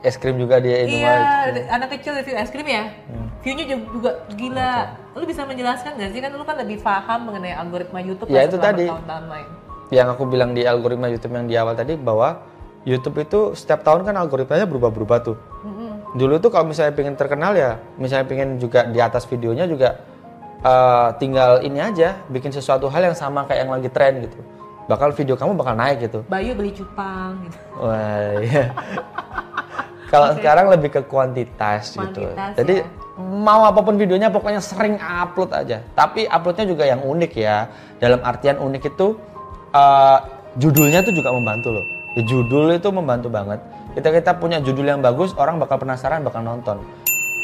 es krim juga di
Iya,
Indomaret.
anak kecil review es krim ya.
Hmm.
View-nya juga, gila. Lu bisa menjelaskan gak sih kan lu kan lebih paham mengenai algoritma YouTube
Ya, itu tadi.
bertahun-tahun main.
Yang aku bilang di algoritma YouTube yang di awal tadi bahwa YouTube itu setiap tahun kan algoritmanya berubah-berubah tuh. Dulu tuh kalau misalnya pengen terkenal ya, misalnya pengen juga di atas videonya juga eh, tinggal ini aja, bikin sesuatu hal yang sama kayak yang lagi tren gitu. Bakal video kamu bakal naik gitu.
Bayu beli cupang gitu.
Wah, iya. Kalau sekarang lebih ke kuantitas, gitu.
Kuantitas,
Jadi
ya.
mau apa pun videonya pokoknya sering upload aja. Tapi uploadnya juga yang unik ya. Dalam artian unik itu eh, judulnya tuh juga membantu loh. Ya, judul itu membantu banget. Kita kita punya judul yang bagus, orang bakal penasaran, bakal nonton.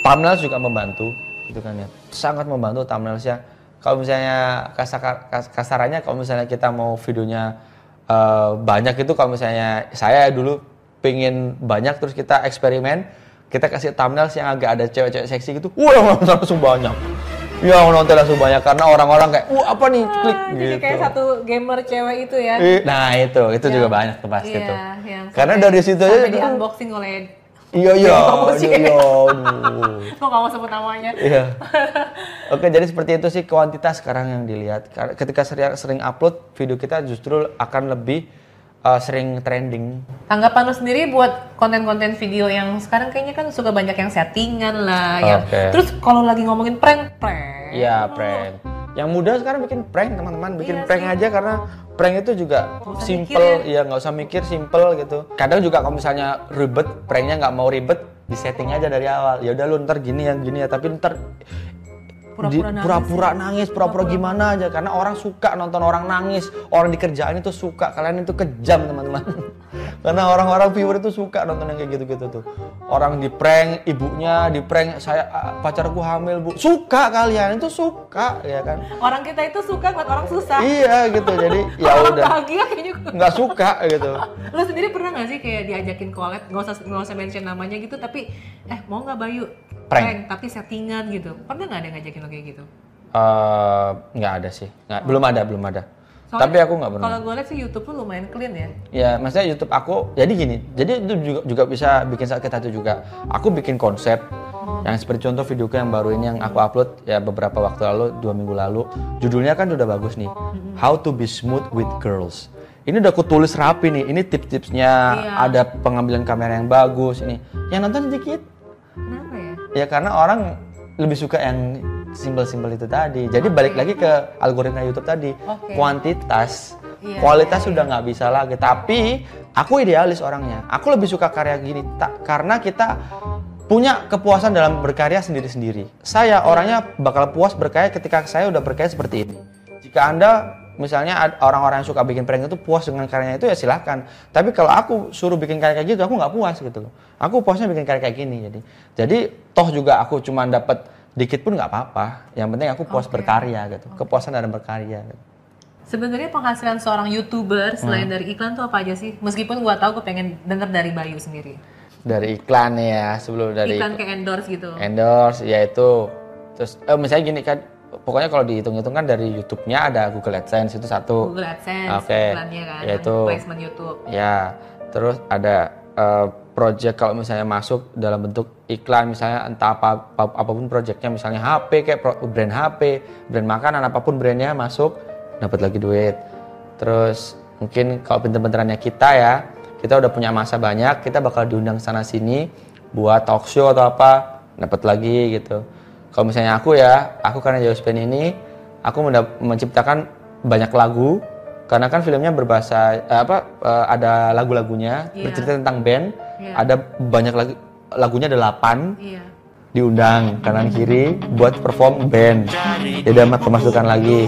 Thumbnail juga membantu, gitu kan ya. Sangat membantu thumbnailsnya. Kalau misalnya kasar, kas- kasarannya kalau misalnya kita mau videonya eh, banyak itu kalau misalnya saya dulu pengen banyak terus kita eksperimen kita kasih thumbnail yang agak ada cewek-cewek seksi gitu wah langsung banyak ya yang nonton langsung banyak karena orang-orang kayak wah apa nih klik
Ah,
gitu
Jadi kayak satu gamer cewek itu ya.
Eh, nah itu itu juga banyak tuh pasti
Iya,
tuh
yang
karena
sampai-
dari situ aja
sampai di unboxing oleh
iya iya iya iya aduh.
Gue gak mau sebut namanya.
Iya. Oke, jadi seperti itu sih kuantitas sekarang yang dilihat. Karena Ketika sering upload, video kita justru akan lebih uh, sering trending.
Tanggapan lu sendiri buat konten-konten video yang sekarang kayaknya kan suka banyak yang settingan lah ya.
Oke.
Terus kalau lagi ngomongin prank, prank.
Iya, prank. Yang muda sekarang bikin prank, teman-teman. Bikin
Iya
prank
sih.
aja karena prank itu juga
usah
simple,
mikir
ya nggak usah mikir, simple gitu. Kadang juga kalau misalnya ribet, pranknya nggak mau ribet, di setting aja dari awal. Ya udah lu ntar gini ya, gini ya, tapi ntar
Pura-pura nangis
pura-pura
ya.
nangis, pura-pura gimana aja karena orang suka nonton orang nangis, orang di kerjaan itu suka, kalian itu kejam teman-teman. karena orang-orang viewer itu suka nonton yang kayak gitu-gitu tuh. Orang di prank ibunya, di prank saya pacarku hamil, Bu. Suka kalian itu suka ya kan.
Orang kita itu suka buat orang susah.
iya gitu. Jadi ya udah
bahagia kayaknya.
nggak suka gitu.
Lu sendiri pernah gak sih kayak diajakin collab, nggak usah nggak usah mention namanya gitu, tapi eh mau nggak Bayu
Prank.
tapi settingan gitu. Pernah nggak ada yang ngajakin lo kayak gitu?
Eh, nggak ada sih, nggak, belum ada, belum ada.
Soalnya
Tapi aku nggak pernah.
Kalau gue lihat sih YouTube lu lumayan clean ya.
Ya, maksudnya YouTube aku jadi gini. Jadi itu juga juga bisa bikin sakit hati juga. Aku bikin konsep yang seperti contoh videoku yang baru ini yang aku upload ya beberapa waktu lalu, dua minggu lalu. Judulnya kan udah bagus nih. How to be smooth with girls. Ini udah aku tulis rapi nih. Ini tips-tipsnya,
Iya.
ada pengambilan kamera yang bagus ini. Yang nonton sedikit.
Kenapa ya?
Ya karena orang lebih suka yang simpel-simpel itu tadi. Jadi balik lagi ke algoritma YouTube tadi.
Oke.
Kuantitas,
Iya,
kualitas
iya,
sudah nggak bisa lagi. Tapi aku idealis orangnya. Aku lebih suka karya gini tak karena kita punya kepuasan dalam berkarya sendiri-sendiri. Saya orangnya bakal puas berkarya ketika saya udah berkarya seperti ini. Jika Anda misalnya orang-orang yang suka bikin prank itu puas dengan karyanya itu ya silahkan. Tapi kalau aku suruh bikin karya kayak gitu, aku nggak puas gitu loh. Aku puasnya bikin karya kayak gini jadi. Jadi toh juga aku cuma dapat dikit pun nggak apa-apa. Yang penting aku puas
Oke.
berkarya gitu. Kepuasan dalam berkarya. Gitu.
Sebenarnya penghasilan seorang youtuber selain
Hmm.
dari iklan tuh apa aja sih? Meskipun gua tahu gue pengen denger dari Bayu sendiri.
Dari iklan ya sebelum dari
iklan kayak endorse gitu.
endorse yaitu terus eh, misalnya gini kan pokoknya kalau dihitung-hitung kan dari YouTube-nya ada Google AdSense itu satu
Google AdSense
Oke.
iklannya kan,
Yaitu
placement YouTube.
ya terus ada eh, project kalau misalnya masuk dalam bentuk iklan misalnya entah apa, apa- apa pun projectnya misalnya HP kayak pro- brand HP brand makanan apa pun brandnya masuk dapat lagi duit terus mungkin kalau pinter-pinterannya kita ya kita udah punya masa banyak kita bakal diundang sana sini buat talk show atau apa dapat lagi gitu kalau misalnya aku ya aku karena jauh Spain ini aku menciptakan banyak lagu karena kan filmnya berbahasa eh, apa eh, ada lagu-lagunya
Iya.
bercerita tentang band
Iya.
ada banyak lagu lagunya delapan
Iya.
diundang kanan kiri buat perform band jadi ada pemasukan lagi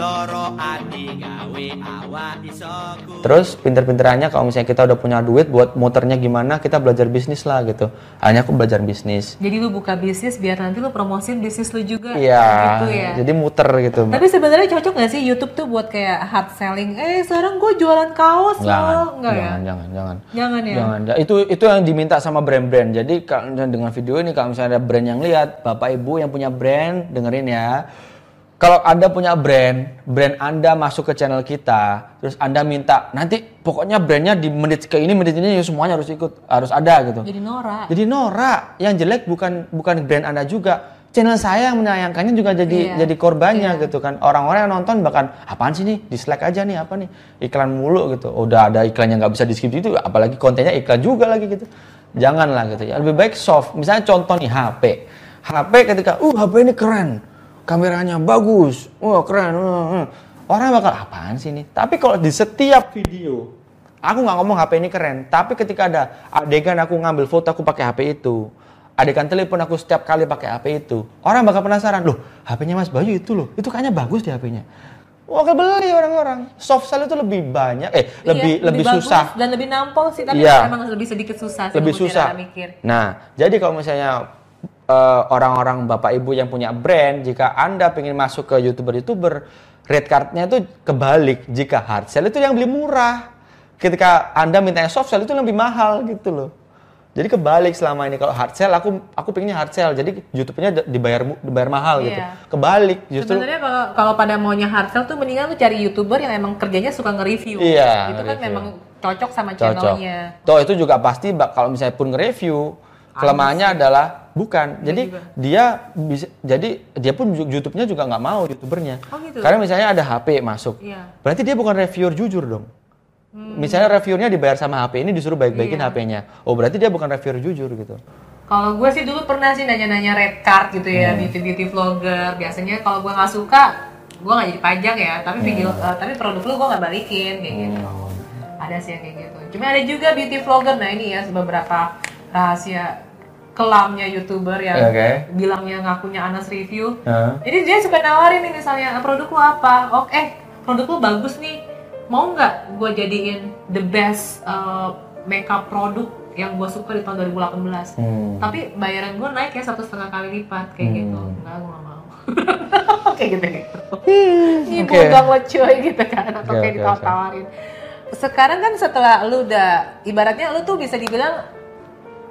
loro untu loro ati gawe awak iso
Terus pinter-pinterannya kalau misalnya kita udah punya duit buat muternya gimana, kita belajar bisnis lah gitu. Akhirnya aku belajar bisnis.
Jadi lu buka bisnis biar nanti lu promosin bisnis lu juga.
Iya,
Gitu ya.
jadi muter gitu.
Tapi sebenarnya cocok gak sih YouTube tuh buat kayak hard selling? Eh sekarang gue jualan kaos
jangan,
loh. Enggak ya?
jangan, jangan, jangan.
Jangan ya?
Jangan. Itu itu yang diminta sama brand-brand. Jadi kalau dengan video ini kalau misalnya ada brand yang lihat, Bapak Ibu yang punya brand, dengerin ya. Kalau Anda punya brand, brand Anda masuk ke channel kita, terus Anda minta nanti pokoknya brandnya di menit ke ini menit ini ya semuanya harus ikut, harus ada gitu.
Jadi Nora.
Jadi Nora yang jelek bukan bukan brand Anda juga. Channel saya yang menyayangkannya juga jadi
Iya.
jadi korbannya gitu kan. Orang-orang yang nonton bahkan apaan sih nih? Dislike aja nih apa nih? Iklan mulu gitu. Udah ada iklan yang nggak bisa di skip itu apalagi kontennya iklan juga lagi gitu. Janganlah gitu ya. Lebih baik soft. Misalnya contoh nih HP. HP ketika uh HP ini keren. Kameranya bagus. Wah, keren. uh, uh." Orang bakal apaan sih ini? Tapi kalau di setiap video Aku nggak ngomong HP ini keren, tapi ketika ada adegan aku ngambil foto aku pakai HP itu, adegan telepon aku setiap kali pakai HP itu, orang bakal penasaran, loh HP-nya Mas Bayu itu loh, itu kayaknya bagus di HP-nya. Oke beli orang-orang. Soft sell itu lebih banyak, eh lebih
Iya,
lebih,
bagus
susah,
dan lebih nampol sih tapi
Iya.
emang lebih sedikit susah sih
lebih susah.
mikir.
Nah, jadi kalau misalnya orang-orang bapak ibu yang punya brand, jika anda pengen masuk ke youtuber-youtuber, red cardnya itu kebalik. Jika hard sell itu yang beli murah. Ketika anda mintanya soft sell itu lebih mahal gitu loh. Jadi kebalik selama ini kalau hard sell aku aku pengennya hard sell. Jadi YouTube-nya dibayar dibayar mahal gitu.
Iya.
Kebalik justru
Sebenarnya kalau kalau pada maunya hard sell tuh mendingan lu cari youtuber yang emang kerjanya suka nge-review.
Iya,
Itu kan memang cocok sama
cocok.
channelnya.
Toh itu juga pasti bak- kalau misalnya pun nge-review kelemahannya adalah bukan. Jadi
juga.
dia bisa jadi dia pun YouTube-nya juga nggak mau youtubernya.
Oh, gitu?
Karena misalnya ada HP masuk.
Iya. Hmm.
Berarti dia bukan reviewer jujur dong. Misalnya reviewernya dibayar sama HP ini disuruh baik-baikin
Iya.
HP-nya. Oh, berarti dia bukan reviewer jujur gitu.
Kalau gue sih dulu pernah sih nanya-nanya red card gitu ya,
Hmm.
beauty beauty vlogger. Biasanya kalau gue nggak suka, gue nggak jadi pajang ya. Tapi video,
Hmm.
eh, tapi produk lu gue nggak balikin kayak gitu. Ada sih yang kayak gitu. Cuma ada juga beauty vlogger. Nah ini ya beberapa rahasia kelamnya youtuber yang
Oke.
bilangnya ngakunya Anas review.
Hah?
Jadi dia suka nawarin nih misalnya produk lu apa? Oh eh produk lu bagus nih. Mau nggak gue jadiin the best uh, makeup produk yang gue suka di tahun 2018?
Hmm.
Tapi bayaran gue naik ya satu setengah kali lipat kayak gitu. Enggak, gue gak mau. kayak gitu gitu. Ih,
oke.
bodoh lo cuy gitu kan atau
Oke,
kayak
oke,
ditawar-tawarin. Sekarang kan setelah lu udah ibaratnya lu tuh bisa dibilang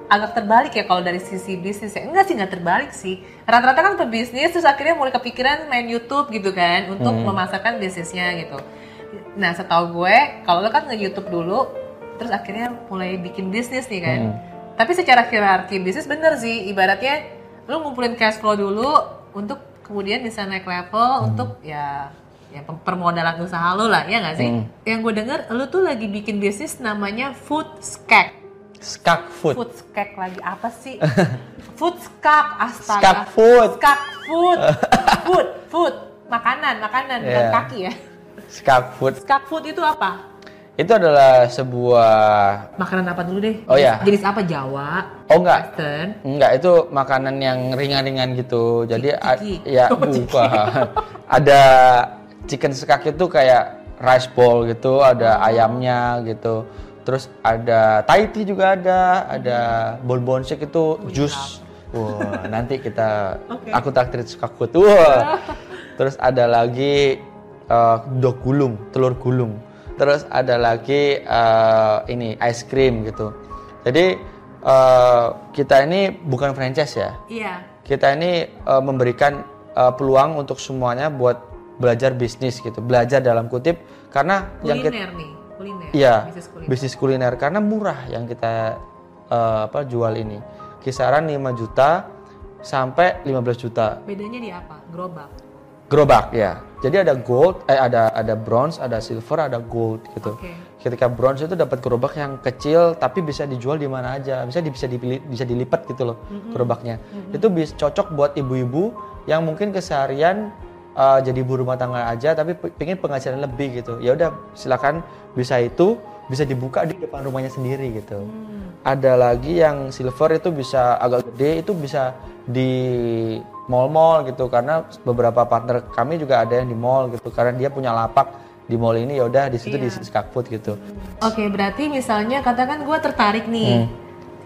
agak terbalik ya kalau dari sisi bisnis ya. Enggak sih nggak terbalik sih. Rata-rata kan pebisnis terus akhirnya mulai kepikiran main YouTube gitu kan untuk memasarkan bisnisnya gitu. Nah, setahu gue kalau lu kan nge-YouTube dulu terus akhirnya mulai bikin bisnis nih kan. Tapi secara hierarki bisnis bener sih ibaratnya lu ngumpulin cash flow dulu untuk kemudian bisa naik level untuk ya ya permodalan usaha lu lah ya nggak sih? Yang gue denger lu tuh lagi bikin bisnis namanya Food Skak.
Skak food.
Food skak lagi apa sih? food skak astaga.
Skak food.
Skak food. food, food. Makanan, makanan bukan
Iya.
kaki ya.
Skak food.
Skak food itu apa?
Itu adalah sebuah
Makanan apa dulu deh?
Oh, iya.
Jenis apa? Jawa,
Oh enggak,
Western.
Enggak, itu makanan yang ringan-ringan gitu. Jadi a- ya
Oh,
bukan. ada chicken skak itu kayak rice bowl gitu, ada ayamnya gitu. Terus ada Thai tea juga ada, ada bonbon shake itu jus. Wah, nanti kita aku traktir food. Wah. Terus ada lagi eh, dog gulung, telur gulung. Terus ada lagi eh, ini ice cream gitu. Jadi eh, kita ini bukan franchise ya.
Iya.
Kita ini eh, memberikan eh, peluang untuk semuanya buat belajar bisnis gitu. Belajar dalam kutip karena yang kita
Kuliner nih,
Iya,
Bisnis kuliner.
bisnis kuliner karena murah yang kita eh, apa jual ini. Kisaran 5 juta sampai 15 juta.
Bedanya di apa? Gerobak.
Gerobak ya. Jadi ada gold, eh ada ada bronze, ada silver, ada gold gitu.
Oke.
Ketika bronze itu dapat gerobak yang kecil tapi bisa dijual di mana aja. Bisa bisa dipilih, bisa dilipat gitu loh gerobaknya. Itu bisa cocok buat ibu-ibu yang mungkin keseharian uh, jadi ibu rumah tangga aja tapi pe- pengen penghasilan lebih gitu. Ya udah silakan bisa itu bisa dibuka di depan rumahnya sendiri gitu. Ada lagi yang silver itu bisa agak gede itu bisa di mall-mall gitu karena beberapa partner kami juga ada yang di mall gitu karena dia punya lapak di mall ini ya udah di situ
Iya.
di skak food gitu.
Oke, berarti misalnya katakan gue tertarik nih.
Hmm.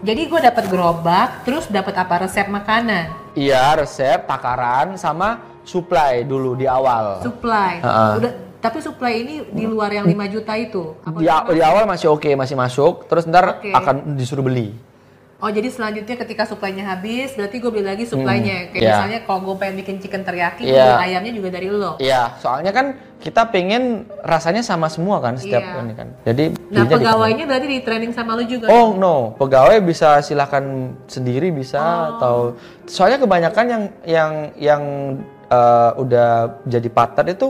Jadi gue dapat gerobak, terus dapat apa resep makanan,
Iya, resep, takaran sama supply dulu di awal.
supply.
Ha-ha.
Udah, tapi supply ini di luar yang 5 juta itu. Apa
Di, di awal masih oke, masih masuk, terus ntar
Oke.
akan disuruh beli.
Oh jadi selanjutnya ketika supply-nya habis, berarti gue beli lagi supply-nya. Kayak
Iya.
misalnya kalau gue pengen bikin chicken teriyaki,
Iya.
beli ayamnya juga dari lo.
Iya, soalnya kan kita pengen rasanya sama semua kan setiap
Iya.
ini kan. Jadi
Nah
belinya di-
pegawainya berarti di training sama lo juga.
Oh no, pegawai bisa silahkan sendiri bisa
Oh.
atau soalnya kebanyakan yang yang yang eh, udah jadi partner itu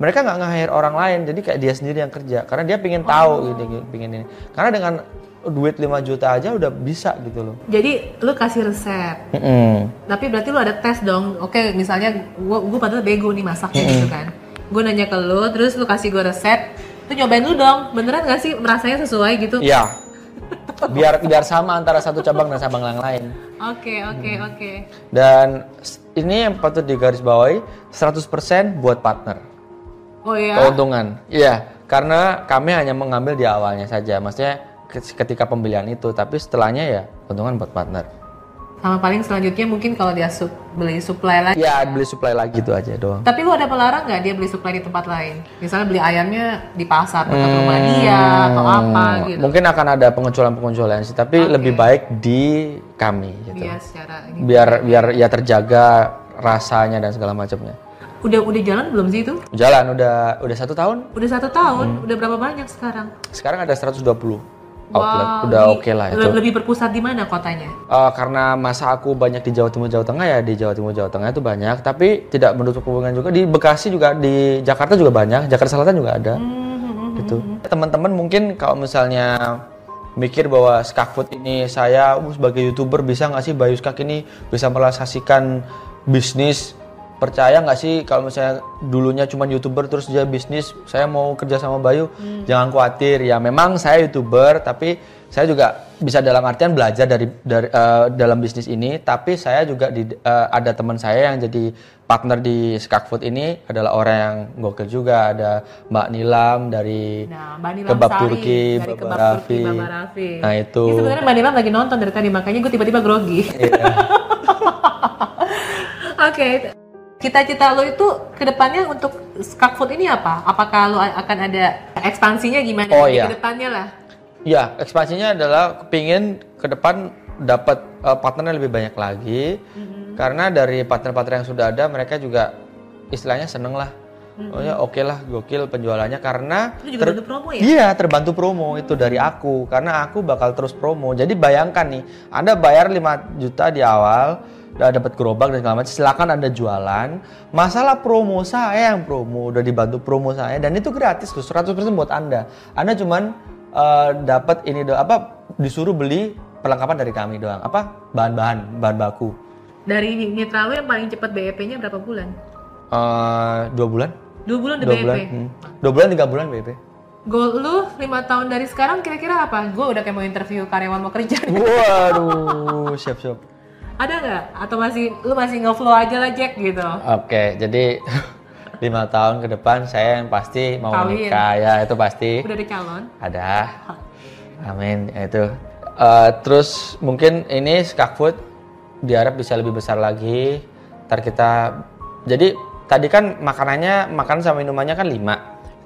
mereka nggak nge-hire orang lain jadi kayak dia sendiri yang kerja karena dia pengen tahu
Oh.
gitu, gitu pengen ini karena dengan duit 5 juta aja udah bisa gitu loh.
Jadi lo kasih resep.
Mm-mm.
Tapi berarti lo ada tes dong. Oke, misalnya gue gue padahal bego nih masaknya gitu kan. Gue nanya ke lo, terus lo kasih gue resep. Tuh nyobain lu dong. Beneran gak sih rasanya sesuai gitu?
Iya. Biar biar sama antara satu cabang dan cabang yang lain.
Oke, oke, oke.
Dan s- ini yang patut digarisbawahi 100% buat partner.
Oh iya.
keuntungan. Iya, karena kami hanya mengambil di awalnya saja, maksudnya ke- ketika pembelian itu, tapi setelahnya ya keuntungan buat partner.
Sama paling selanjutnya mungkin kalau dia sup, beli supply lagi.
Ya beli supply lagi itu aja doang.
Tapi lu ada pelarang nggak dia beli supply di tempat lain? Misalnya beli ayamnya di pasar dekat rumah dia atau apa
Hmm,
gitu.
Mungkin akan ada pengecualian-pengecualian sih, tapi
Oke.
lebih baik di kami gitu.
Iya secara ini.
Biar biar ya terjaga rasanya dan segala macamnya.
Udah udah jalan belum sih itu?
Jalan udah udah satu tahun.
Udah satu tahun.
Hmm.
Udah berapa banyak sekarang?
Sekarang ada 120 outlet.
Wow,
udah oke lah itu.
le- Lebih berpusat di mana kotanya?
Eh, karena masa aku banyak di Jawa Timur Jawa Tengah ya di Jawa Timur Jawa Tengah itu banyak tapi tidak menutup hubungan juga di Bekasi juga di Jakarta juga banyak Jakarta Selatan juga ada
Hmm,
gitu teman-teman mungkin kalau misalnya mikir bahwa Skak Food ini saya uh, sebagai youtuber bisa nggak sih Bayu Skak ini bisa merealisasikan bisnis percaya nggak sih kalau misalnya dulunya cuma youtuber terus dia bisnis saya mau kerja sama Bayu jangan khawatir ya memang saya youtuber tapi saya juga bisa dalam artian belajar dari dari eh, dalam bisnis ini tapi saya juga di, eh, ada teman saya yang jadi partner di Skak Food ini adalah orang yang gokil juga ada Mbak Nilam dari
Nah, Mbak Nilam
Kebab
Sari
Turki,
dari Kebab
Raffi.
Turki, Baba Raffi.
Nah, itu.
Ini sebenarnya Mbak Nilam lagi nonton dari tadi, makanya gue tiba-tiba grogi.
Iya.
Oke, cita-cita lo itu ke depannya untuk Skak Food ini apa? Apakah lo akan ada ekspansinya gimana
Oh, iya.
ke depannya lah?
Ya, ekspansinya adalah kepingin ke depan dapat eh, partner lebih banyak lagi. Karena dari partner-partner yang sudah ada, mereka juga istilahnya seneng lah. Oh ya oke lah, gokil penjualannya karena
Itu juga bantu promo ya?
Iya, terbantu promo itu dari aku karena aku bakal terus promo. Jadi bayangkan nih, Anda bayar 5 juta di awal, udah dapat gerobak dan segala macam, silakan Anda jualan. Masalah promo saya yang promo, udah dibantu promo saya dan itu gratis tuh 100% buat Anda. Anda cuman eh, dapat ini do apa disuruh beli perlengkapan dari kami doang. Apa? Bahan-bahan, bahan baku.
Dari mitra lo yang paling cepat BEP-nya berapa bulan?
Eh, dua bulan?
Dua bulan
Dua
BEP.
bulan? hmm. Dua bulan, tiga bulan BB.
Goal lu 5 tahun dari sekarang kira-kira apa? Gue udah kayak mau interview karyawan mau kerja.
Waduh, siap-siap.
Ada nggak? Atau masih lu masih nge-flow aja lah Jack gitu?
Oke, jadi lima tahun ke depan saya yang pasti mau
Kawin.
menikah ya itu pasti
Udah ada calon?
ada. Amin ya itu. Eh, terus mungkin ini Skak Food diharap bisa lebih besar lagi. Ntar kita jadi tadi kan makanannya makan sama minumannya kan lima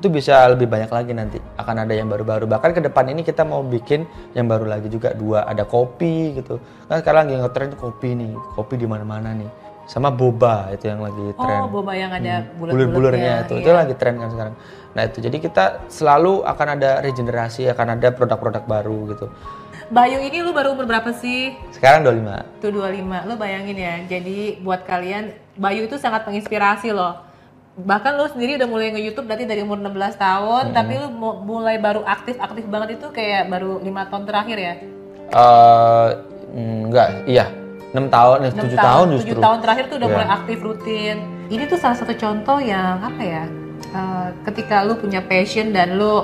itu bisa lebih banyak lagi nanti akan ada yang baru-baru bahkan ke depan ini kita mau bikin yang baru lagi juga dua ada kopi gitu kan sekarang lagi ngetren kopi nih kopi di mana-mana nih sama boba itu yang lagi tren
Oh, boba yang ada
Hmm, bulir-bulirnya itu itu
iya.
lagi tren kan sekarang nah itu jadi kita selalu akan ada regenerasi akan ada produk-produk baru gitu
Bayu ini lu baru umur berapa sih?
sekarang 25
Tuh 25. Lu bayangin ya. Jadi buat kalian Bayu itu sangat menginspirasi loh. Bahkan lu sendiri udah mulai nge-YouTube berarti dari umur 16 tahun, tapi lu mu- mulai baru aktif-aktif banget itu kayak baru lima tahun terakhir ya.
eh enggak iya 6 tahun eh,
6
7 tahun justru
7 tahun terakhir tuh udah
Iya.
mulai aktif rutin. Ini tuh salah satu contoh yang apa ya? eh, ketika lu punya passion dan lu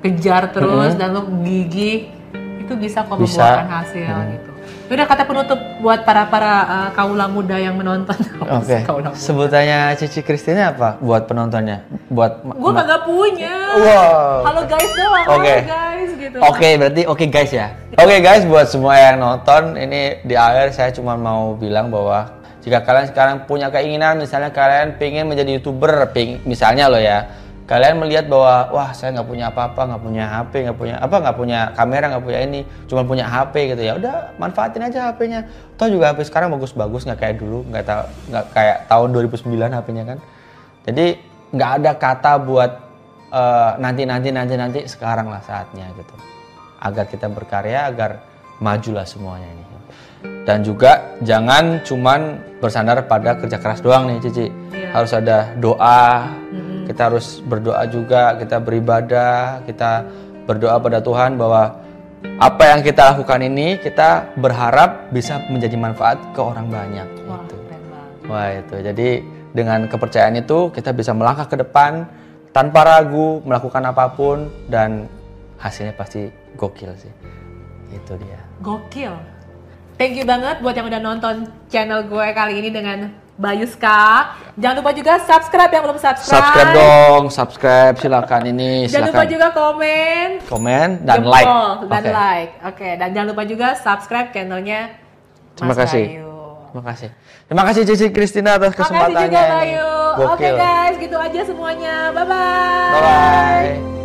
kejar terus dan lu gigih itu bisa kok
Bisa.
membuahkan hasil gitu. Udah kata penutup buat para para uh, kaula muda yang menonton.
Oke.
Muda.
Sebutannya Cici Kristina apa buat penontonnya? Buat
Gue kagak punya.
Wow.
Halo guys doang.
Oke.
Halo guys gitu.
Oke, berarti oke guys ya. Oke guys, buat semua yang nonton, ini di akhir saya cuma mau bilang bahwa jika kalian sekarang punya keinginan, misalnya kalian pengen menjadi youtuber, ping, misalnya loh ya, kalian melihat bahwa wah saya nggak punya apa-apa, nggak punya HP, nggak punya apa, nggak punya kamera, nggak punya ini, cuma punya HP gitu ya, udah manfaatin aja HP-nya. Toh juga HP sekarang bagus-bagus, nggak kayak dulu, nggak tahu nggak kayak tahun 2009 HP-nya kan. Jadi nggak ada kata buat eh, nanti nanti nanti nanti sekarang lah saatnya gitu agar kita berkarya agar majulah semuanya ini dan juga jangan cuman bersandar pada kerja keras doang nih Cici
Iya.
harus ada doa kita harus berdoa juga kita beribadah kita berdoa pada Tuhan bahwa apa yang kita lakukan ini kita berharap bisa menjadi manfaat ke orang banyak
Wah,
gitu.
banget.
Wah itu jadi dengan kepercayaan itu kita bisa melangkah ke depan tanpa ragu melakukan apa pun dan hasilnya pasti gokil sih. Itu dia.
Gokil. Thank you banget buat yang udah nonton channel gue kali ini dengan Bayuska. Jangan lupa juga subscribe yang belum subscribe.
Subscribe dong, subscribe silakan ini
Jangan lupa
silakan
juga komen.
komen dan
jempol,
like.
Dan
Oke.
like. Oke, dan jangan lupa juga subscribe channelnya
Terima
Mas
kasih.
Bayu.
Terima kasih. Terima kasih Cici Kristina atas kesempatannya.
juga
ini.
Bayu. Oke
Gokil.
guys, gitu aja semuanya. Bye-bye.
Bye bye.